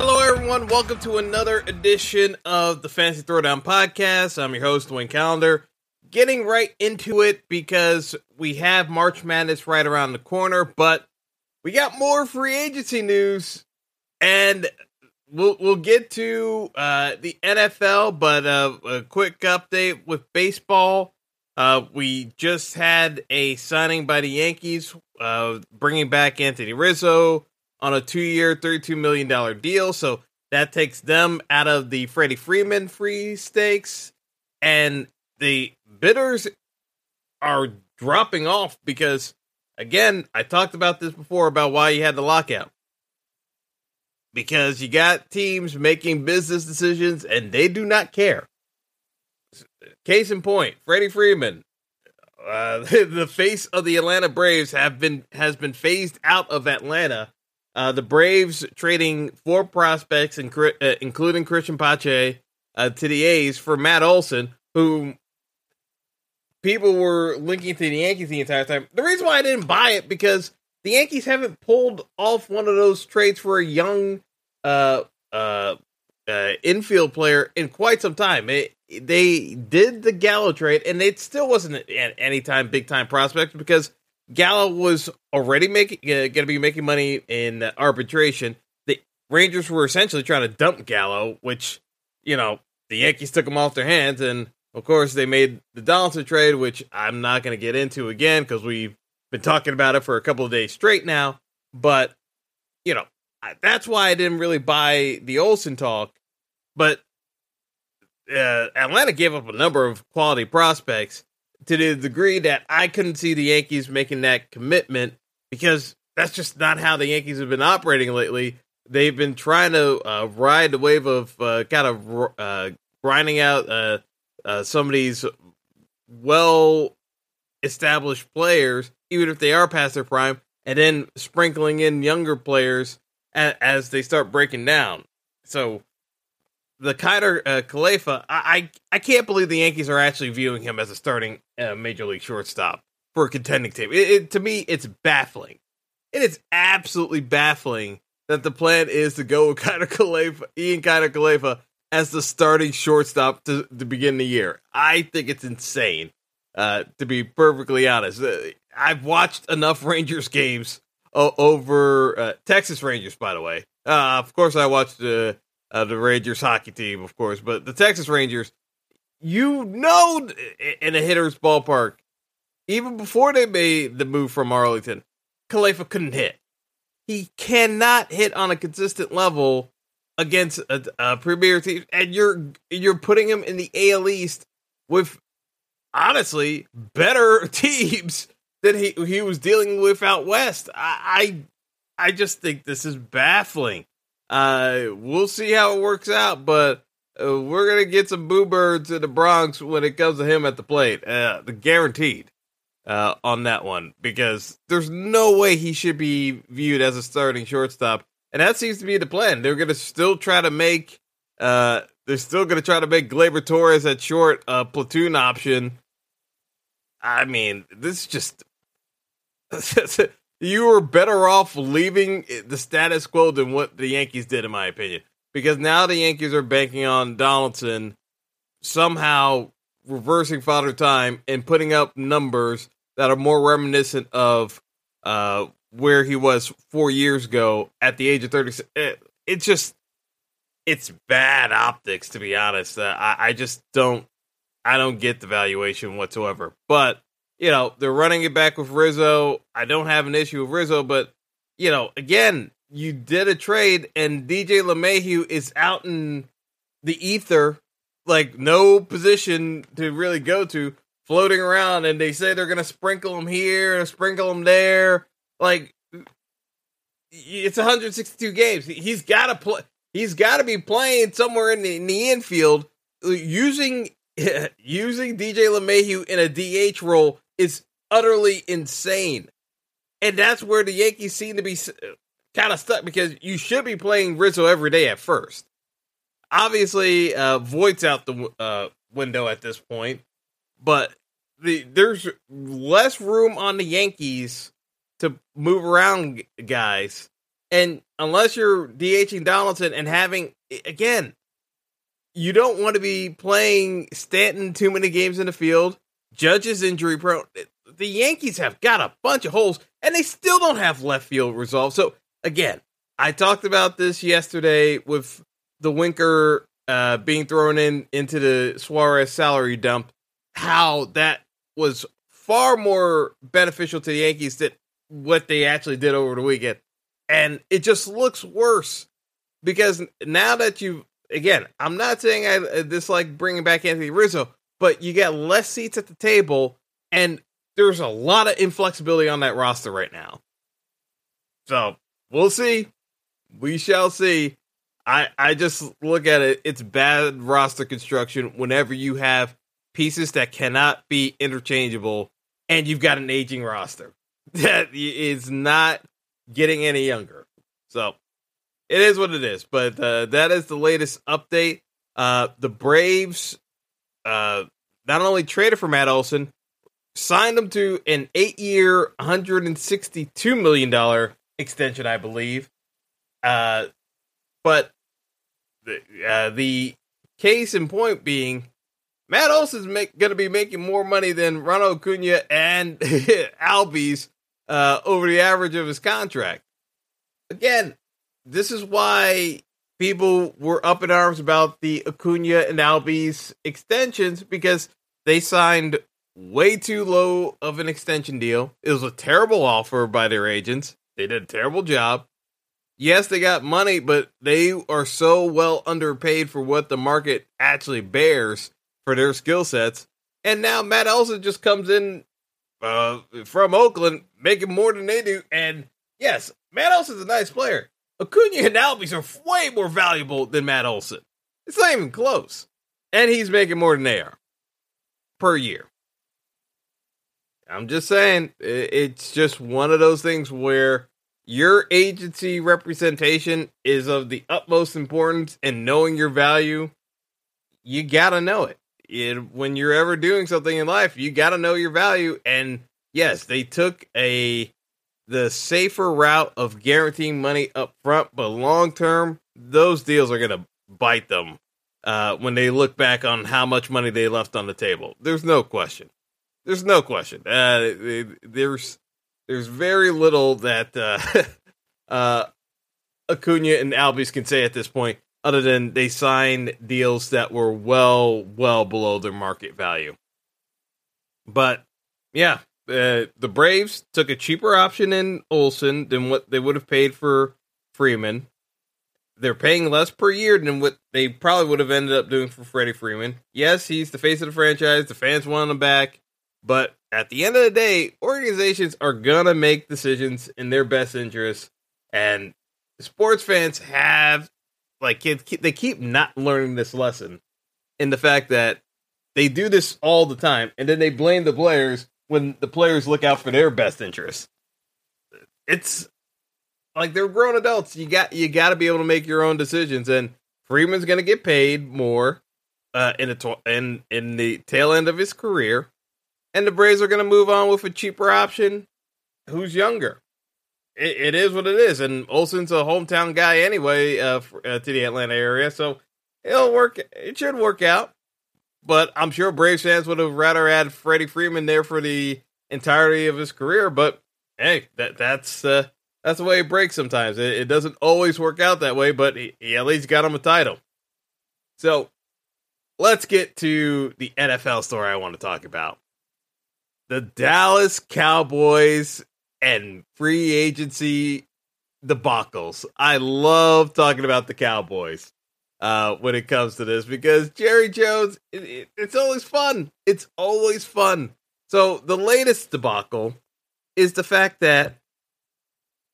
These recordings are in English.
Hello, everyone. Welcome to another edition of the Fantasy Throwdown Podcast. I'm your host, Dwayne Calendar. Getting right into it because we have March Madness right around the corner, but we got more free agency news, and we'll we'll get to uh, the NFL. But uh, a quick update with baseball. Uh, we just had a signing by the Yankees, uh, bringing back Anthony Rizzo on a two-year, thirty-two million dollar deal. So that takes them out of the Freddie Freeman free stakes, and the bidders are dropping off because, again, I talked about this before about why you had the lockout. Because you got teams making business decisions and they do not care. Case in point, Freddie Freeman, uh, the face of the Atlanta Braves, have been has been phased out of Atlanta uh, the Braves trading four prospects, uh, including Cristian Pache, uh, to the A's for Matt Olson, who people were linking to the Yankees the entire time. The reason why I didn't buy it because the Yankees haven't pulled off one of those trades for a young uh, uh, uh, infield player in quite some time. It, they did the Gallo trade, and it still wasn't an anytime big time prospect because Gallo was already making uh, going to be making money in arbitration. The Rangers were essentially trying to dump Gallo, which you know the Yankees took him off their hands, and of course they made the Donaldson trade, which I'm not going to get into again because we've been talking about it for a couple of days straight now. But you know that's why I didn't really buy the Olson talk. But uh, Atlanta gave up a number of quality prospects to the degree that I couldn't see the Yankees making that commitment because that's just not how the Yankees have been operating lately. They've been trying to uh, ride the wave of uh, kind of uh, grinding out uh, uh, some of these well established players, even if they are past their prime, and then sprinkling in younger players as, as they start breaking down. So the Kiner uh, Falefa, I, I, I can't believe the Yankees are actually viewing him as a starting uh, major league shortstop for a contending team. It, it, to me, it's baffling. It is absolutely baffling that the plan is to go with Kiner-Falefa, Ian Kiner-Falefa as the starting shortstop to, to begin the year. I think it's insane. Uh, to be perfectly honest, uh, I've watched enough Rangers games over uh, Texas Rangers, by the way. Uh, of course, I watched uh, uh, the Rangers hockey team, of course, but the Texas Rangers, you know, in a hitter's ballpark, even before they made the move from Arlington, Falefa couldn't hit. He cannot hit on a consistent level against a, a premier team, and you're you're putting him in the AL East with honestly better teams than he he was dealing with out west. I I, I just think this is baffling. Uh, we'll see how it works out, but uh, we're gonna get some boo birds in the Bronx when it comes to him at the plate. Uh, guaranteed uh, on that one because there's no way he should be viewed as a starting shortstop, and that seems to be the plan. They're gonna still try to make. Uh, they're still gonna try to make Gleyber Torres at short a platoon option. I mean, this is just you were better off leaving the status quo than what the Yankees did, in my opinion. Because now the Yankees are banking on Donaldson somehow reversing father time and putting up numbers that are more reminiscent of uh, where he was four years ago at the age of 36. It, it's just, it's bad optics to be honest. Uh, I, I just don't I don't get the valuation whatsoever. But you know they're running it back with Rizzo. I don't have an issue with Rizzo, but you know again you did a trade and DJ LeMahieu is out in the ether, like no position to really go to, floating around, and they say they're gonna sprinkle him here, and sprinkle him there. Like it's 162 games. He's got to play. He's got to be playing somewhere in the, in the infield uh, using using DJ LeMahieu in a DH role is utterly insane. And that's where the Yankees seem to be kind of stuck because you should be playing Rizzo every day at first. Obviously, uh, Voit's out the uh, window at this point, but the there's less room on the Yankees to move around guys. And unless you're DHing Donaldson and having again, you don't want to be playing Stanton too many games in the field. Judge's injury prone. The Yankees have got a bunch of holes, and they still don't have left field resolved. So again, I talked about this yesterday with the Winker uh, being thrown in into the Suarez salary dump. How that was far more beneficial to the Yankees than what they actually did over the weekend. And it just looks worse because now that you again, I'm not saying I dislike bringing back Anthony Rizzo, but you get less seats at the table, and there's a lot of inflexibility on that roster right now. So we'll see. We shall see. I I just look at it. It's bad roster construction whenever you have pieces that cannot be interchangeable, and you've got an aging roster that is not getting any younger. So it is what it is. But uh, that is the latest update. Uh, the Braves uh, not only traded for Matt Olson, signed him to an eight-year, $162 million extension, I believe. Uh, but the, uh, the case in point being Matt Olson's going to be making more money than Ronald Acuna and Albies uh, over the average of his contract. Again, this is why people were up in arms about the Acuna and Albies extensions because they signed way too low of an extension deal. It was a terrible offer by their agents. They did a terrible job. Yes, they got money, but they are so well underpaid for what the market actually bears for their skill sets. And now Matt Olson just comes in uh, from Oakland making more than they do. And yes, Matt Olson's a nice player. Acuna and Albies are way more valuable than Matt Olson. It's not even close. And he's making more than they are per year. I'm just saying, it's just one of those things where your agency representation is of the utmost importance and knowing your value, you got to know it. it. When you're ever doing something in life, you got to know your value. And yes, they took a the safer route of guaranteeing money up front, but long term, those deals are going to bite them uh, when they look back on how much money they left on the table. There's no question. There's no question. Uh, there's there's very little that uh, uh, Acuna and Albies can say at this point, other than they signed deals that were well well below their market value. But yeah, uh, the Braves took a cheaper option in Olson than what they would have paid for Freeman. They're paying less per year than what they probably would have ended up doing for Freddie Freeman. Yes, he's the face of the franchise. The fans want him back. But at the end of the day, organizations are going to make decisions in their best interest. And sports fans have, like, kids, they keep not learning this lesson in the fact that they do this all the time. And then they blame the players when the players look out for their best interests. It's like they're grown adults. You got you got to be able to make your own decisions. And Freeman's going to get paid more uh, in the in in the tail end of his career, and the Braves are going to move on with a cheaper option. Who's younger? It, it is what it is, and Olson's a hometown guy anyway uh, for, uh, to the Atlanta area, so it'll work. It should work out. But I'm sure Braves fans would have rather had Freddie Freeman there for the entirety of his career. But hey, that that's uh, That's the way it breaks sometimes. It, it doesn't always work out that way, but he, he at least got him a title. So let's get to the NFL story I want to talk about. The Dallas Cowboys and free agency debacles. I love talking about the Cowboys uh, when it comes to this because Jerry Jones, it, it, it's always fun. It's always fun. So the latest debacle is the fact that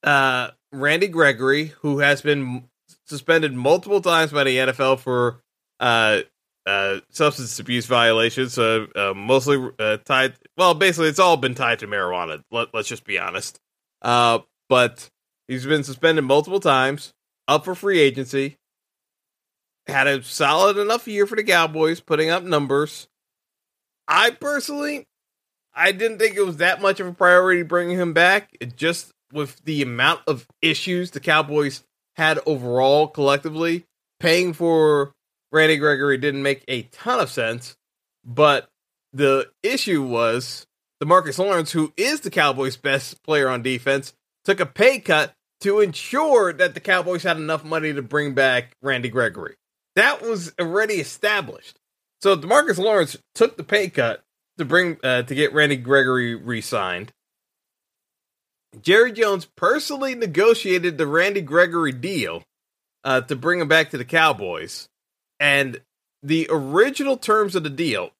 uh, Randy Gregory, who has been suspended multiple times by the NFL for uh, uh, substance abuse violations, uh, mostly uh, tied. Well, basically, it's all been tied to marijuana. Let, us just be honest. Uh, but he's been suspended multiple times, up for free agency. Had a solid enough year for the Cowboys, putting up numbers. I personally, I didn't think it was that much of a priority bringing him back. It just with the amount of issues the Cowboys had overall collectively, paying for Randy Gregory didn't make a ton of sense. But the issue was Demarcus Lawrence, who is the Cowboys' best player on defense, took a pay cut to ensure that the Cowboys had enough money to bring back Randy Gregory. That was already established. So Demarcus Lawrence took the pay cut to bring uh, to get Randy Gregory re-signed. Jerry Jones personally negotiated the Randy Gregory deal uh, to bring him back to the Cowboys. And the original terms of the deal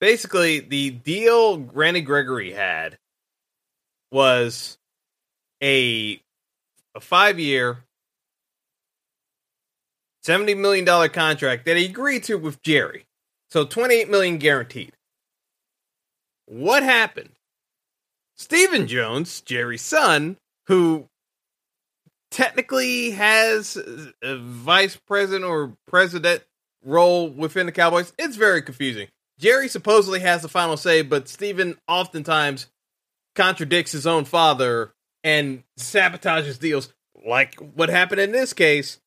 basically, the deal Randy Gregory had was a, a five year, $70 million contract that he agreed to with Jerry. So 28 million guaranteed. What happened? Stephen Jones, Jerry's son, who technically has a vice president or president role within the Cowboys, it's very confusing. Jerry supposedly has the final say, but Stephen oftentimes contradicts his own father and sabotages deals, like what happened in this case,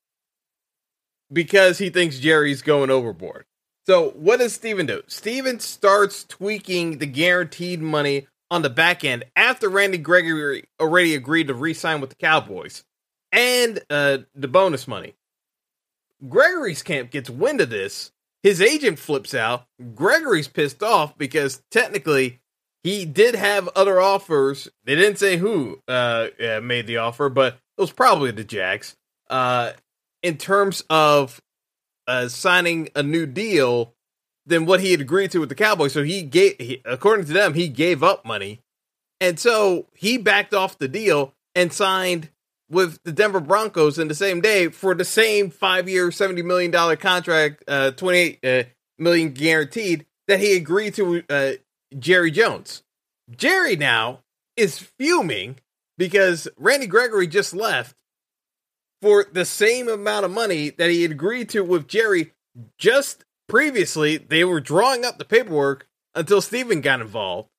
because he thinks Jerry's going overboard. So what does Stephen do? Stephen starts tweaking the guaranteed money on the back end after Randy Gregory already agreed to re-sign with the Cowboys and uh, the bonus money. Gregory's camp gets wind of this. His agent flips out. Gregory's pissed off because technically he did have other offers. They didn't say who uh, made the offer, but it was probably the Jags. Uh, in terms of uh, signing a new deal than what he had agreed to with the Cowboys. So he gave, he, according to them, he gave up money, and so he backed off the deal and signed with the Denver Broncos in the same day for the same five-year, seventy million dollar contract, uh, twenty-eight uh, million guaranteed that he agreed to uh, Jerry Jones. Jerry now is fuming because Randy Gregory just left for the same amount of money that he had agreed to with Jerry just previously. They were drawing up the paperwork until Stephen got involved.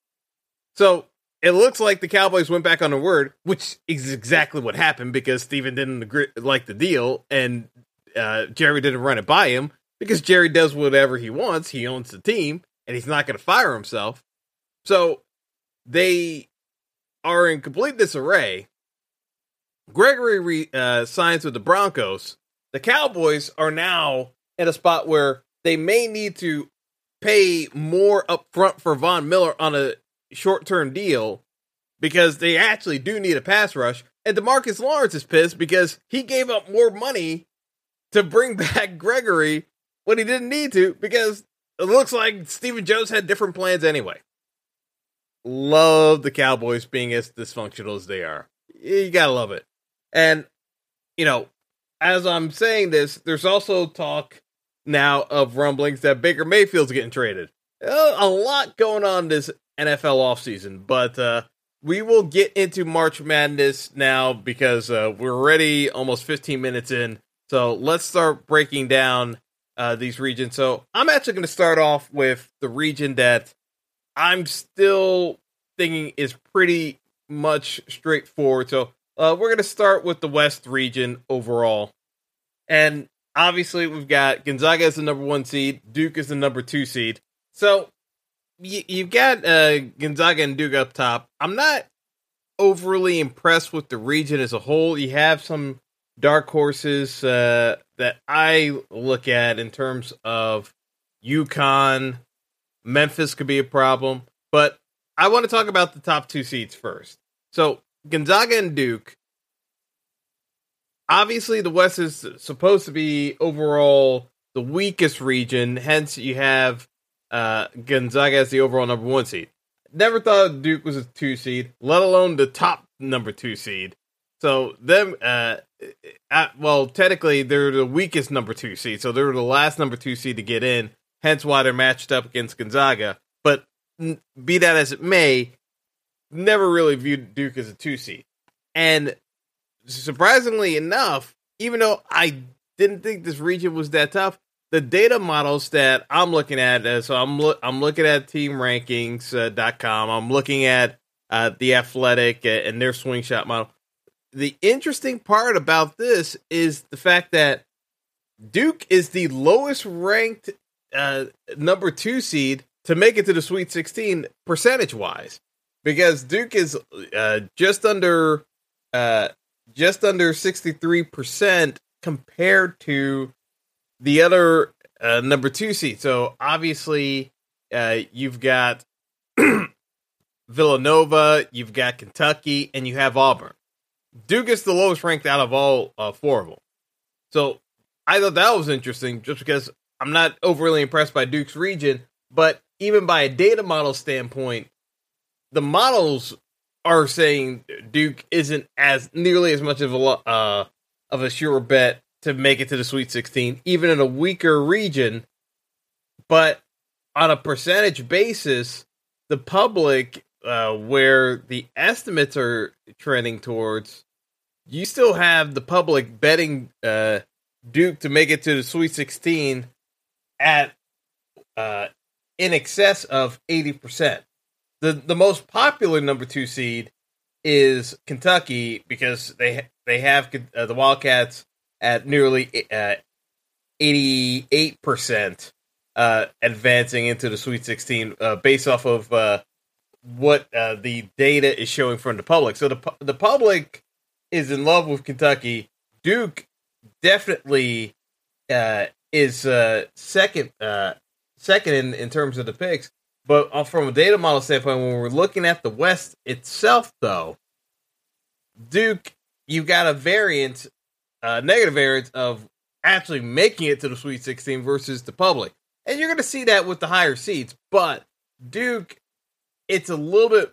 So it looks like the Cowboys went back on their word, which is exactly what happened because Stephen didn't agree, like the deal and uh, Jerry didn't run it by him because Jerry does whatever he wants. He owns the team and he's not going to fire himself. So they are in complete disarray. Gregory re, uh, signs with the Broncos. The Cowboys are now in a spot where they may need to pay more upfront for Von Miller on a short term deal because they actually do need a pass rush. And Demarcus Lawrence is pissed because he gave up more money to bring back Gregory when he didn't need to because it looks like Stephen Jones had different plans anyway. Love the Cowboys being as dysfunctional as they are. You gotta love it. And, you know, as I'm saying this, there's also talk now of rumblings that Baker Mayfield's getting traded. Uh, a lot going on this NFL offseason, but uh, we will get into March Madness now because uh, we're already almost 15 minutes in. So let's start breaking down uh, these regions. So I'm actually going to start off with the region that I'm still thinking is pretty much straightforward. So uh, we're going to start with the West region overall. And obviously, we've got Gonzaga as the number one seed, Duke is the number two seed. So you, you've got uh, Gonzaga and Duke up top. I'm not overly impressed with the region as a whole. You have some dark horses uh, that I look at in terms of UConn. Memphis could be a problem, but I want to talk about the top two seeds first. So Gonzaga and Duke. Obviously, the West is supposed to be overall the weakest region. Hence, you have uh, Gonzaga as the overall number one seed. Never thought Duke was a two seed, let alone the top number two seed. So them, uh, uh, well, technically they're the weakest number two seed, so they're the last number two seed to get in. Hence why they're matched up against Gonzaga. But be that as it may, never really viewed Duke as a two seed. And surprisingly enough, even though I didn't think this region was that tough, the data models that I'm looking at, uh, so I'm lo- I'm looking at teamrankings.com. Uh, I'm looking at uh, the athletic and their swing shot model. The interesting part about this is the fact that Duke is the lowest ranked uh, number two seed to make it to the Sweet 16 percentage wise, because Duke is uh, just under just under 63 percent compared to the other uh, number two seed. So obviously, uh, you've got Villanova, you've got Kentucky, and you have Auburn. Duke is the lowest ranked out of all uh, four of them. So I thought that was interesting, just because I'm not overly impressed by Duke's region, but even by a data model standpoint, the models are saying Duke isn't as nearly as much of a uh, of a sure bet to make it to the Sweet 16, even in a weaker region. But on a percentage basis, the public, uh, where the estimates are trending towards, you still have the public betting uh, Duke to make it to the Sweet 16 at uh, in excess of 80%. The the most popular number 2 seed is Kentucky because they they have uh, the Wildcats at nearly uh, 88% uh, advancing into the Sweet 16 uh, based off of uh, what uh, the data is showing from the public. So the, the public is in love with Kentucky. Duke definitely is second second in, in terms of the picks. But from a data model standpoint, when we're looking at the West itself, though, Duke, you've got a variant, uh, negative variance of actually making it to the Sweet 16 versus the public. And you're going to see that with the higher seeds. But Duke, it's a little bit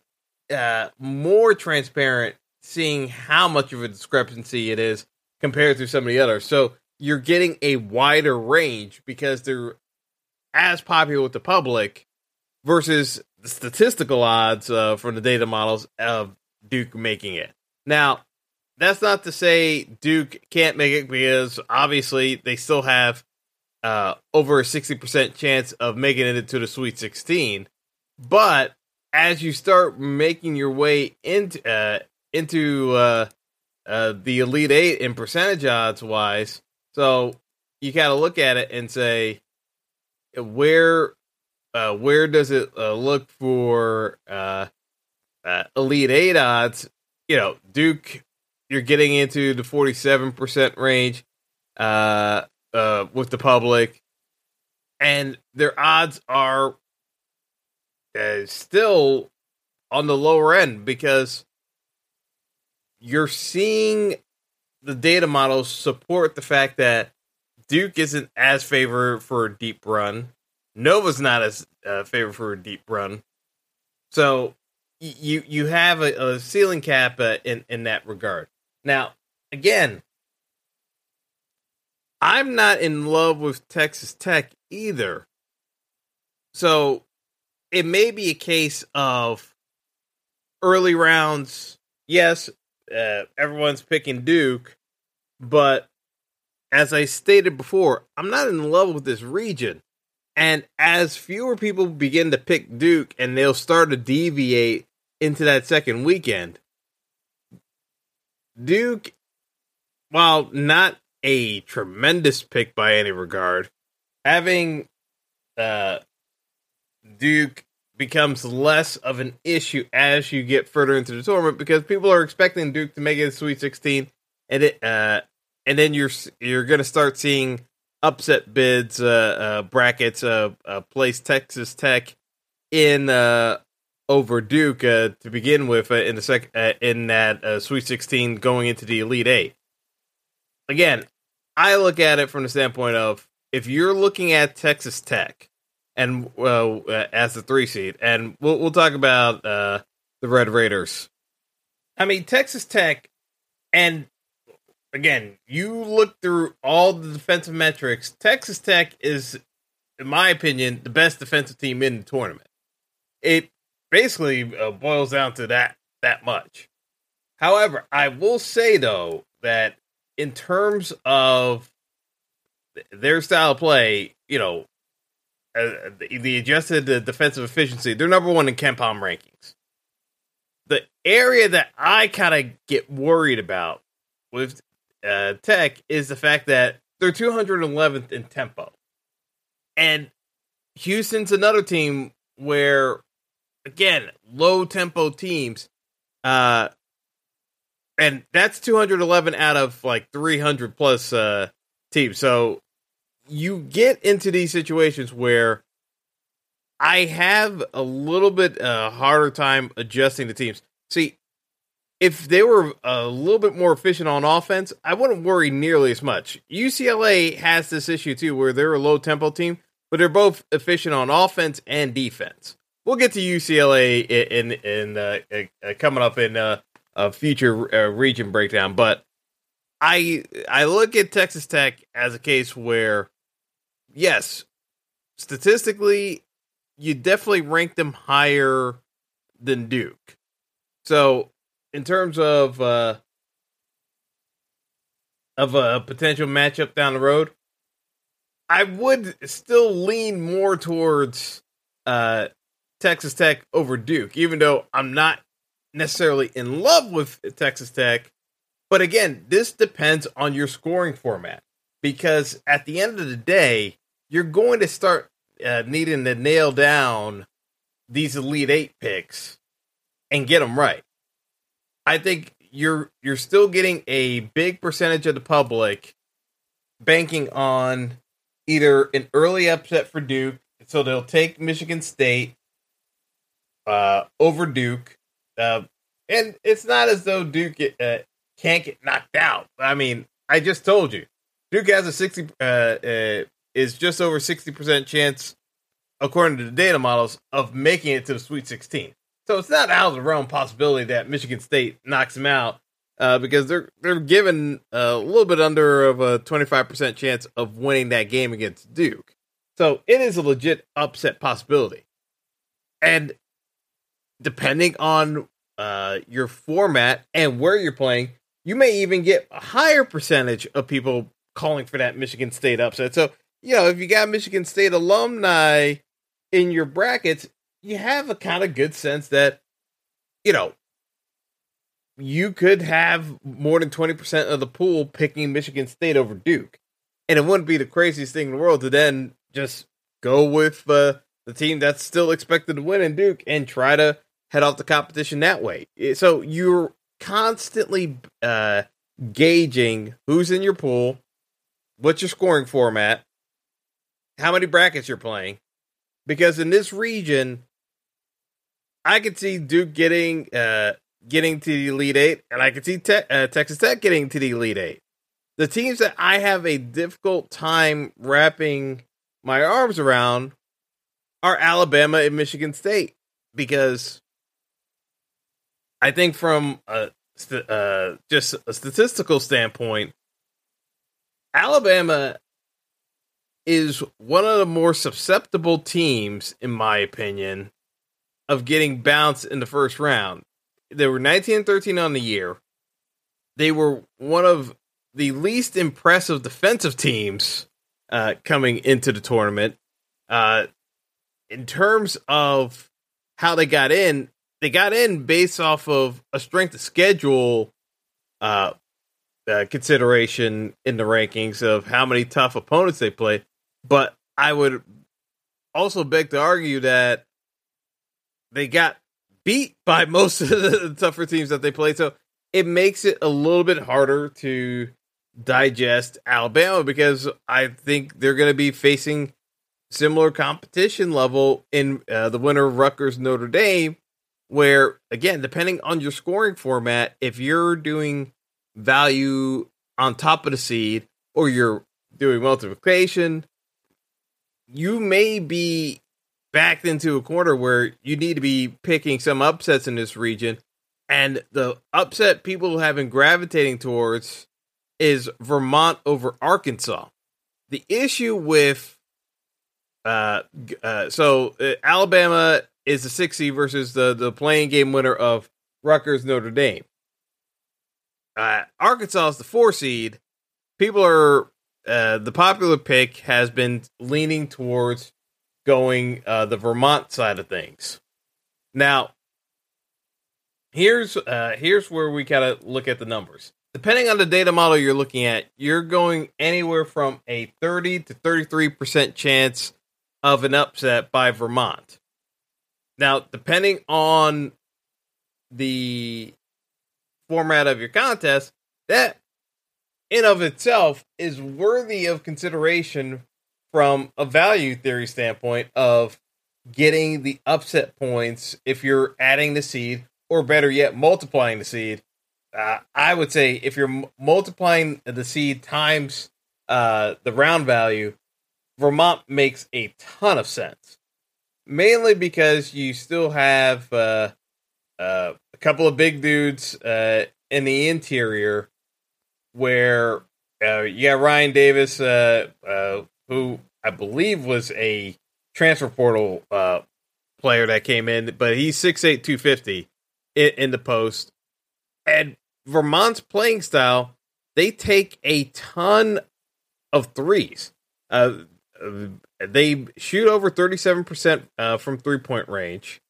uh, more transparent seeing how much of a discrepancy it is compared to some of the others. So you're getting a wider range because they're as popular with the public versus the statistical odds uh, from the data models of Duke making it. Now, that's not to say Duke can't make it because obviously they still have uh, over a 60% chance of making it into the Sweet 16. But as you start making your way into uh, into uh, uh, the Elite Eight in percentage odds wise, so you got to look at it and say where uh, where does it uh, look for uh, uh, Elite Eight odds? You know, Duke you're getting into the 47% range uh, uh, with the public, and their odds are still on the lower end because you're seeing the data models support the fact that Duke isn't as favored for a deep run. Nova's not as uh, favored for a deep run. So you you have a, a ceiling cap uh, in in that regard. Now, again, I'm not in love with Texas Tech either. So it may be a case of early rounds. Yes, uh, everyone's picking Duke, but as I stated before, I'm not in love with this region. And as fewer people begin to pick Duke and they'll start to deviate into that second weekend, Duke, while not a tremendous pick by any regard, having uh, Duke becomes less of an issue as you get further into the tournament because people are expecting Duke to make it to Sweet 16, and it uh, and then you're you're going to start seeing upset bids, uh, uh, brackets, uh, uh, place Texas Tech in over Duke to begin with in the sec in that Sweet 16 going into the Elite Eight. Again, I look at it from the standpoint of if you're looking at Texas Tech and uh, as the three seed, and we'll we'll talk about uh, the Red Raiders. I mean, Texas Tech, and again, you look through all the defensive metrics. Texas Tech is, in my opinion, the best defensive team in the tournament. It basically uh, boils down to that that much. However, I will say though that in terms of their style of play, you know, uh, the, the, adjusted uh, defensive efficiency, they're number one in KenPom rankings. The area that I kind of get worried about with uh, Tech is the fact that they're 211th in tempo. And Houston's another team where, again, low tempo teams, uh, and that's 211 out of like 300 plus uh, teams. So you get into these situations where I have a little bit uh, harder time adjusting the teams. See, if they were a little bit more efficient on offense, I wouldn't worry nearly as much. UCLA has this issue too, where they're a low tempo team, but they're both efficient on offense and defense. We'll get to UCLA in in, in uh, uh, coming up in uh, a future uh, region breakdown, but I I look at Texas Tech as a case where, yes, statistically, you definitely rank them higher than Duke. So, in terms of uh, of a potential matchup down the road, I would still lean more towards uh, Texas Tech over Duke, even though I'm not necessarily in love with Texas Tech. But again, this depends on your scoring format because at the end of the day, you're going to start uh, needing to nail down these elite eight picks and get them right. I think you're you're still getting a big percentage of the public banking on either an early upset for Duke, so they'll take Michigan State uh, over Duke, uh, and it's not as though Duke uh, can't get knocked out. I mean, I just told you, Duke has a sixty uh, uh, is just over sixty percent chance, according to the data models, of making it to the Sweet Sixteen. So it's not out of the realm possibility that Michigan State knocks them out uh, because they're they're given a little bit under of a twenty five percent chance of winning that game against Duke. So it is a legit upset possibility, and depending on uh, your format and where you're playing, you may even get a higher percentage of people calling for that Michigan State upset. So, you know, if you got Michigan State alumni in your brackets, you have a kind of good sense that, you know, you could have more than 20% of the pool picking Michigan State over Duke. And it wouldn't be the craziest thing in the world to then just go with uh, the team that's still expected to win in Duke and try to head off the competition that way. So you're constantly uh, gauging who's in your pool, what's your scoring format, how many brackets you're playing, because in this region, I could see Duke getting uh, getting to the Elite Eight, and I could see te- uh, Texas Tech getting to the Elite Eight. The teams that I have a difficult time wrapping my arms around are Alabama and Michigan State because I think from a uh, just a statistical standpoint, Alabama is one of the more susceptible teams, in my opinion, of getting bounced in the first round. They were 19 and 13 on the year. They were one of the least impressive defensive teams uh, coming into the tournament. Uh, in terms of how they got in, they got in based off of a strength of schedule uh, uh, consideration in the rankings of how many tough opponents they play. But I would also beg to argue that they got beat by most of the tougher teams that they played. So it makes it a little bit harder to digest Alabama because I think they're going to be facing similar competition level in uh, the winner of Rutgers Notre Dame, where again, depending on your scoring format, if you're doing value on top of the seed or you're doing multiplication, you may be backed into a corner where you need to be picking some upsets in this region. And the upset people have been gravitating towards is Vermont over Arkansas. The issue with uh, uh so uh, Alabama is the six seed versus the the playing game winner of Rutgers Notre Dame. Uh, Arkansas is the four seed. People are uh, the popular pick has been leaning towards going uh, the Vermont side of things. Now, here's uh, here's where we kind of look at the numbers. Depending on the data model you're looking at, you're going anywhere from a 30 to 33 percent chance of an upset by Vermont. Now, depending on the format of your contest, that in of itself is worthy of consideration from a value theory standpoint of getting the upset points if you're adding the seed or better yet multiplying the seed. Uh, i would say if you're m- multiplying the seed times uh, the round value vermont makes a ton of sense. Mainly because you still have uh, uh a couple of big dudes uh, in the interior where uh, you got Ryan Davis, who I believe was a transfer portal uh, player that came in, but he's 6'8", 250 in, in the post. And Vermont's playing style, they take a ton of threes. Uh, they shoot over 37% uh, from three point range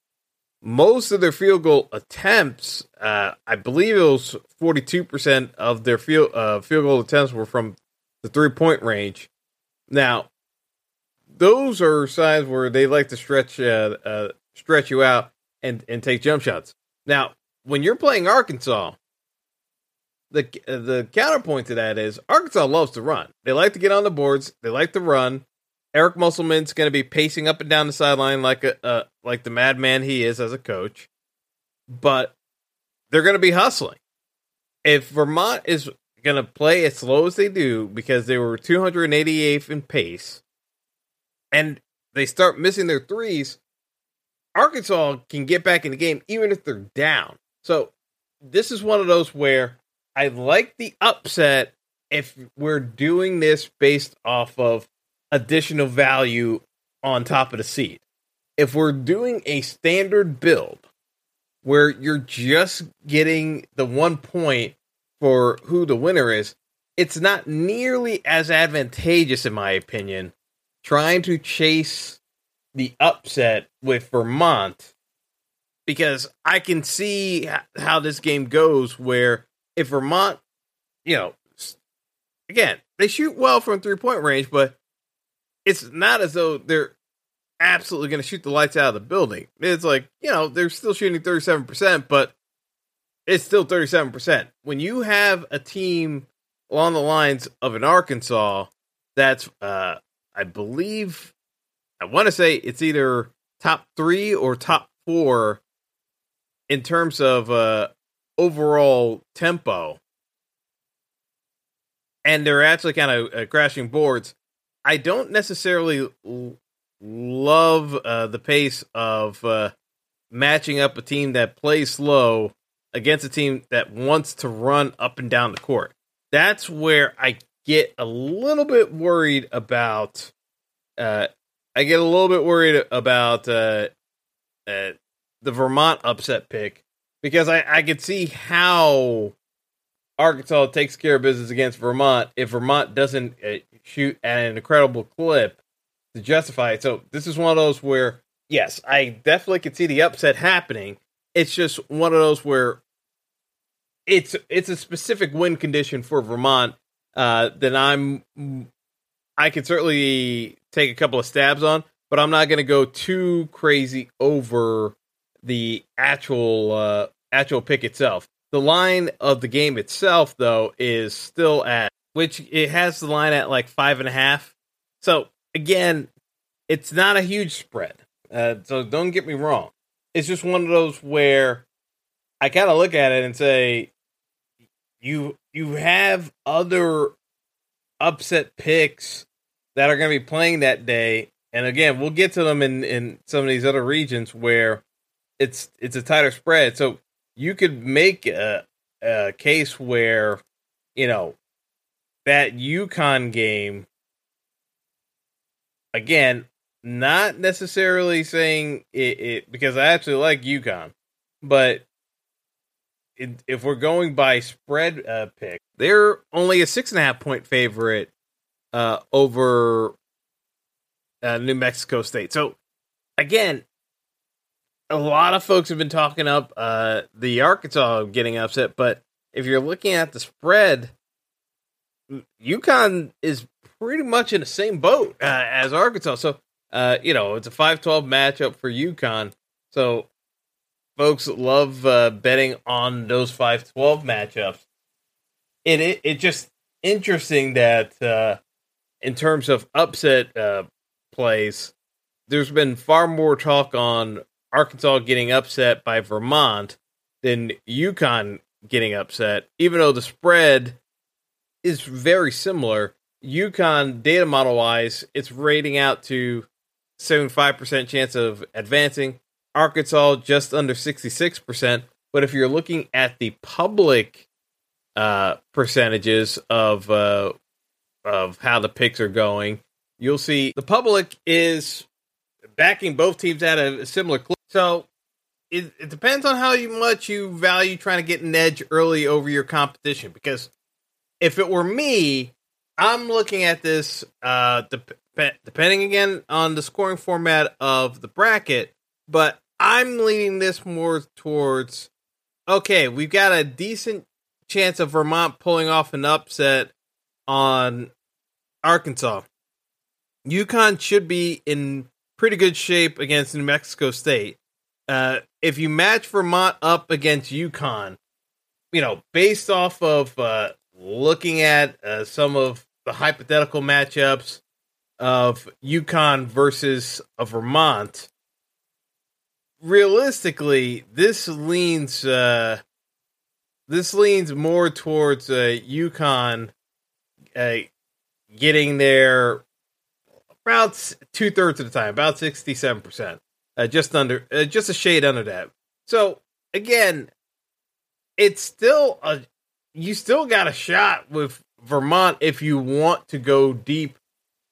most of their field goal attempts, uh, I believe it was 42% of their field uh, field goal attempts were from the three point range. Now, those are signs where they like to stretch uh, uh, stretch you out and and take jump shots. Now, when you're playing Arkansas, the the counterpoint to that is Arkansas loves to run. They like to get on the boards. They like to run. Eric Musselman's going to be pacing up and down the sideline like a uh, like the madman he is as a coach, but they're going to be hustling. If Vermont is going to play as slow as they do because they were 288th in pace, and they start missing their threes, Arkansas can get back in the game even if they're down. So this is one of those where I like the upset if we're doing this based off of additional value on top of the seed. If we're doing a standard build where you're just getting the one point for who the winner is, it's not nearly as advantageous, in my opinion, trying to chase the upset with Vermont because I can see how this game goes. Where if Vermont, you know, again, they shoot well from three point range, but it's not as though they're absolutely going to shoot the lights out of the building. It's like, you know, they're still shooting 37%, but it's still 37%. When you have a team along the lines of an Arkansas that's, uh, I believe, I want to say it's either top three or top four in terms of uh, overall tempo. And they're actually kind of uh, crashing boards. I don't necessarily love uh, the pace of uh, matching up a team that plays slow against a team that wants to run up and down the court. That's where I get a little bit worried about. Uh, I get a little bit worried about uh, uh, the Vermont upset pick because I, I could see how Arkansas takes care of business against Vermont if Vermont doesn't uh, shoot at an incredible clip to justify it. So this is one of those where, yes, I definitely could see the upset happening. It's just one of those where it's it's a specific win condition for Vermont uh, that I'm I could certainly take a couple of stabs on, but I'm not going to go too crazy over the actual uh, actual pick itself. The line of the game itself, though, is still at which it has the line at like five and a half. So again, it's not a huge spread. Uh, so don't get me wrong. It's just one of those where I kind of look at it and say, you you have other upset picks that are going to be playing that day, and again, we'll get to them in in some of these other regions where it's it's a tighter spread. So you could make a, a case where you know that UConn game again not necessarily saying it, it, because I actually like UConn, but it, if we're going by spread uh, pick, they're only a six and a half point favorite uh, over uh, New Mexico State. So again, a lot of folks have been talking up uh, the Arkansas getting upset, but if you're looking at the spread, UConn is pretty much in the same boat uh, as Arkansas. So uh, you know, it's a 5-12 matchup for UConn. So folks love uh, betting on those 5-12 matchups. It, it it just interesting that uh, in terms of upset uh, plays, there's been far more talk on Arkansas getting upset by Vermont than UConn getting upset, even though the spread is very similar. UConn data model wise, it's rating out to 75% chance of advancing. Arkansas just under 66%. But if you're looking at the public uh, percentages of uh, of how the picks are going, you'll see the public is backing both teams at a similar clip. So it, it depends on how much you value trying to get an edge early over your competition. Because if it were me, I'm looking at this uh, depending again on the scoring format of the bracket, but I'm leaning this more towards okay, we've got a decent chance of Vermont pulling off an upset on Arkansas. UConn should be in pretty good shape against New Mexico State. Uh, if you match Vermont up against UConn, you know, based off of uh, looking at uh, some of the hypothetical matchups of UConn versus a Vermont, realistically, this leans uh, this leans more towards uh, UConn uh, getting there about two thirds of the time, about sixty seven percent, uh, just under, uh, just a shade under that. So again, it's still a you still got a shot with Vermont if you want to go deep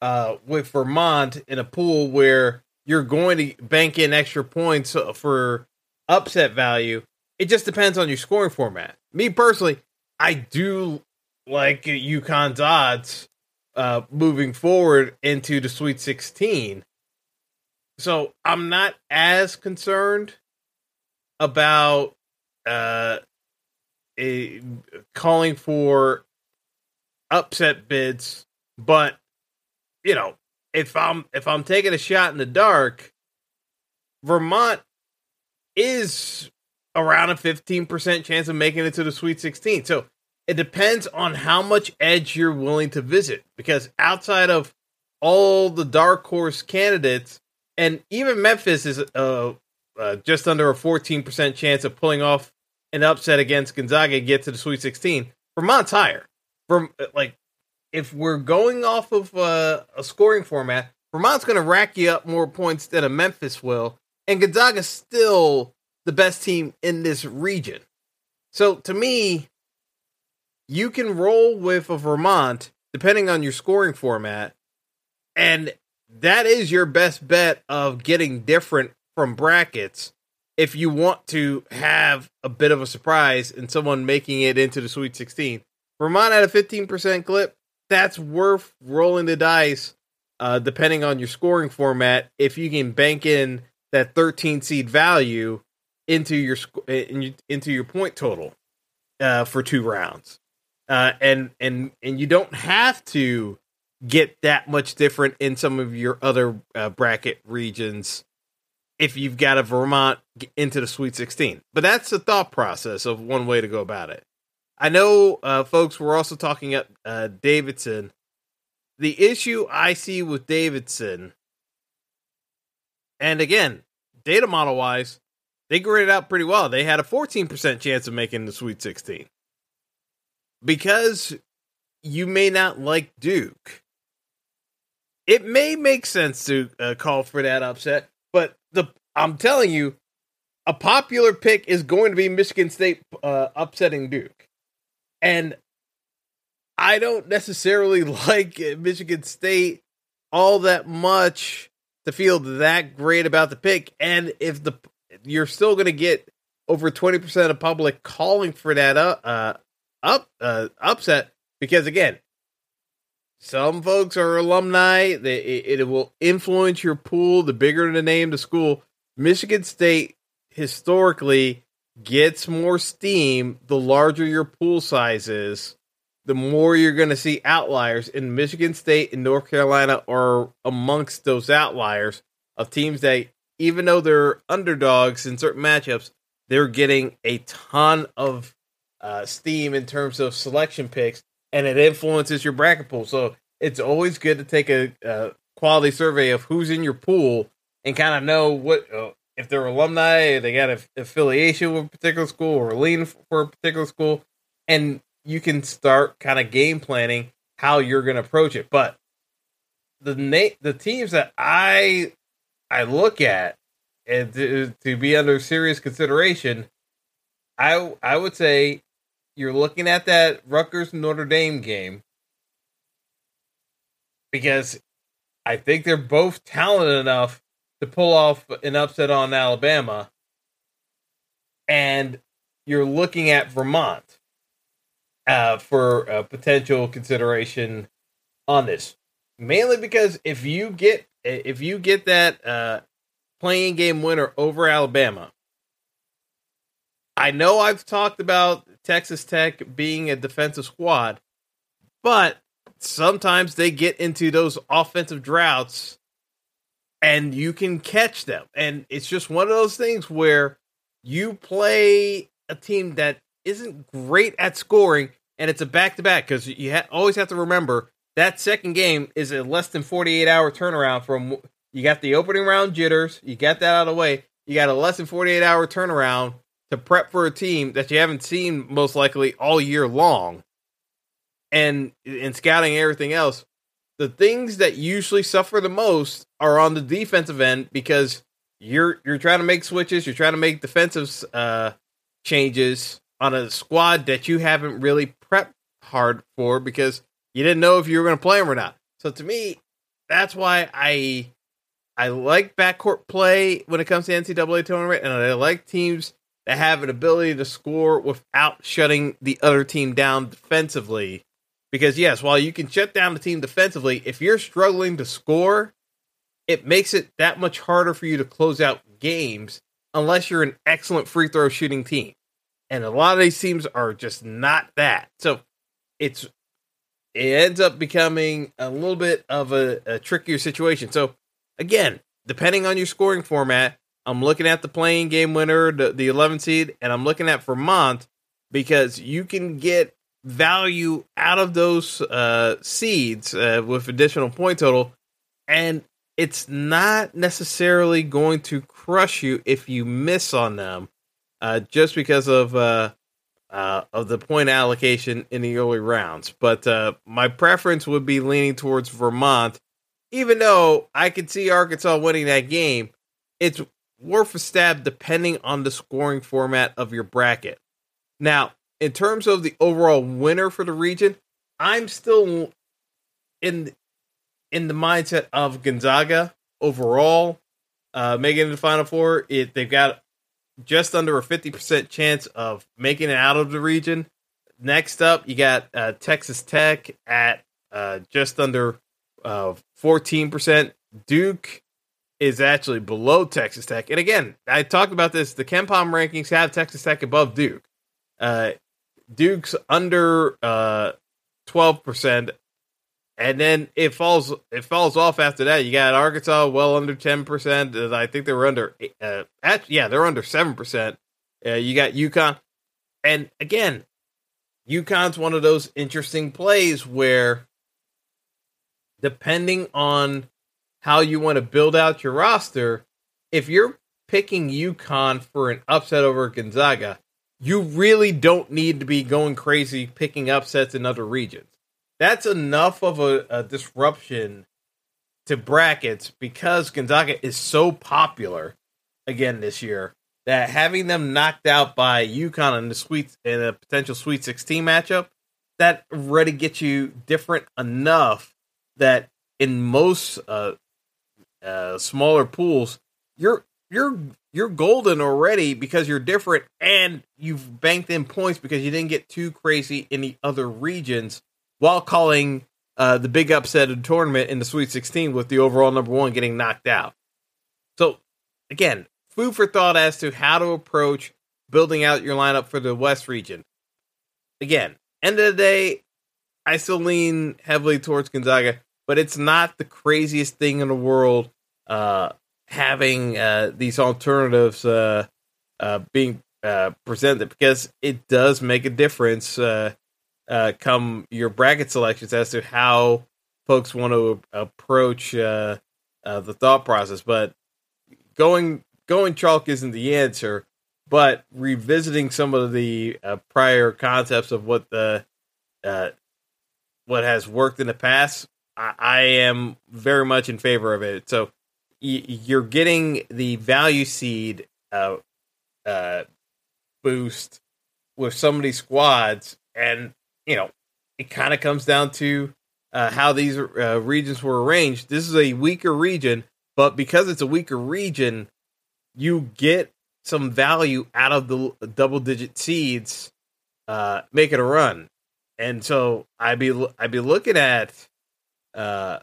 uh, with Vermont in a pool where you're going to bank in extra points for upset value. It just depends on your scoring format. Me personally, I do like UConn's odds uh, moving forward into the Sweet 16. So I'm not as concerned about uh, a, calling for upset bids, but you know, if I'm if I'm taking a shot in the dark, Vermont is around a 15% chance of making it to the Sweet 16. So it depends on how much edge you're willing to visit because outside of all the dark horse candidates, and even Memphis is uh, uh, just under a 14% chance of pulling off an upset against Gonzaga and get to the Sweet 16. Vermont's higher. From like if we're going off of uh, a scoring format, Vermont's going to rack you up more points than a Memphis will, and Gonzaga's still the best team in this region. So to me, you can roll with a Vermont depending on your scoring format, and that is your best bet of getting different from brackets if you want to have a bit of a surprise and someone making it into the Sweet 16. Vermont at a 15% clip, that's worth rolling the dice, uh, depending on your scoring format. If you can bank in that 13 seed value into your into your point total uh, for two rounds, uh, and and and you don't have to get that much different in some of your other uh, bracket regions if you've got a Vermont into the Sweet 16. But that's the thought process of one way to go about it. I know, uh, folks, we're also talking at uh, Davidson. The issue I see with Davidson, and again, data model wise, they graded out pretty well. They had a 14% chance of making the Sweet 16. Because you may not like Duke, it may make sense to uh, call for that upset, but the I'm telling you, a popular pick is going to be Michigan State uh, upsetting Duke, and I don't necessarily like Michigan State all that much to feel that great about the pick. And if the you're still going to get over twenty percent of public calling for that uh, uh up uh, upset because again, some folks are alumni. They, it, it will influence your pool. The bigger the name, the school. Michigan State historically gets more steam the larger your pool size is, the more you're going to see outliers. In Michigan State and North Carolina are amongst those outliers of teams that, even though they're underdogs in certain matchups, they're getting a ton of uh, steam in terms of selection picks, and it influences your bracket pool. So it's always good to take a, a quality survey of who's in your pool and kind of know what uh, if they're alumni, they got an affiliation with a particular school or lean for a particular school, and you can start kind of game planning how you're going to approach it. But the na- the teams that I I look at and to, to be under serious consideration, I I would say you're looking at that Rutgers Notre Dame game because I think they're both talented enough to pull off an upset on Alabama. And you're looking at Vermont uh, for a potential consideration on this. Mainly because if you get if you get that uh, playing game winner over Alabama, I know I've talked about Texas Tech being a defensive squad, but sometimes they get into those offensive droughts and you can catch them. And it's just one of those things where you play a team that isn't great at scoring and it's a back to back because you ha- always have to remember that second game is a less than 48 hour turnaround from you got the opening round jitters, you got that out of the way, you got a less than 48 hour turnaround to prep for a team that you haven't seen most likely all year long. And in scouting everything else, the things that usually suffer the most are on the defensive end because you're you're trying to make switches, you're trying to make defensive uh, changes on a squad that you haven't really prepped hard for because you didn't know if you were going to play them or not. So to me, that's why I I like backcourt play when it comes to NCAA tournament, and I like teams that have an ability to score without shutting the other team down defensively because yes, while you can shut down the team defensively, if you're struggling to score, it makes it that much harder for you to close out games unless you're an excellent free throw shooting team. And a lot of these teams are just not that. So it's it ends up becoming a little bit of a, a trickier situation. So again, depending on your scoring format, I'm looking at the playing game winner, the, the 11 seed, and I'm looking at Vermont because you can get value out of those uh, seeds uh, with additional point total, and it's not necessarily going to crush you if you miss on them, uh, just because of uh, uh, of the point allocation in the early rounds. But uh, my preference would be leaning towards Vermont, even though I could see Arkansas winning that game. It's worth a stab depending on the scoring format of your bracket. Now, in terms of the overall winner for the region, I'm still in in the mindset of Gonzaga overall uh, making the Final Four. It they've got just under a 50% chance of making it out of the region. Next up, you got uh, Texas Tech at uh, just under uh, 14%. Duke is actually below Texas Tech. And again, I talked about this. The KenPom rankings have Texas Tech above Duke. Uh, Duke's under uh, twelve percent, and then it falls it falls off after that. You got Arkansas well under ten percent. I think they were under uh, at, yeah they're under seven percent. Uh, you got UConn, and again, UConn's one of those interesting plays where, depending on how you want to build out your roster, if you're picking UConn for an upset over Gonzaga, you really don't need to be going crazy picking up upsets in other regions. That's enough of a, a disruption to brackets because Gonzaga is so popular again this year that having them knocked out by UConn in the sweet in a potential Sweet 16 matchup, that already gets you different enough that in most uh, uh, smaller pools, you're you're you're golden already because you're different and you've banked in points because you didn't get too crazy in the other regions while calling uh, the big upset of the tournament in the Sweet 16 with the overall number one getting knocked out. So again, food for thought as to how to approach building out your lineup for the West region. Again, end of the day, I still lean heavily towards Gonzaga, but it's not the craziest thing in the world uh, having uh, these alternatives uh, uh being uh, presented because it does make a difference uh, come your bracket selections as to how folks want to approach the thought process. But going going chalk isn't the answer, but revisiting some of the prior concepts of what the what has worked in the past, I, I am very much in favor of it. So you're getting the value seed uh, uh, boost with of these squads, and you know it kind of comes down to uh, how these uh, regions were arranged. This is a weaker region, but because it's a weaker region, you get some value out of the double digit seeds uh, making a run. And so I'd be I'd be looking at uh,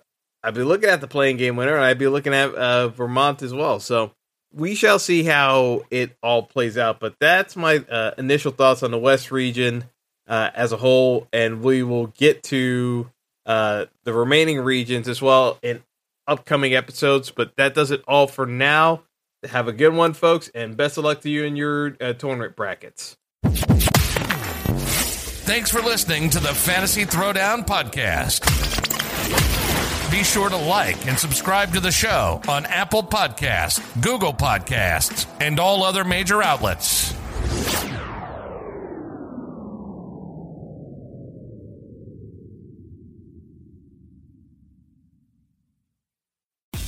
I'd be looking at the playing game winner, and I'd be looking at uh, Vermont as well. So we shall see how it all plays out. But that's my uh, initial thoughts on the West region uh, as a whole, and we will get to uh, the remaining regions as well in upcoming episodes. But that does it all for now. Have a good one, folks, and best of luck to you in your uh, tournament brackets. Thanks for listening to the Fantasy Throwdown Podcast. Be sure to like and subscribe to the show on Apple Podcasts, Google Podcasts, and all other major outlets.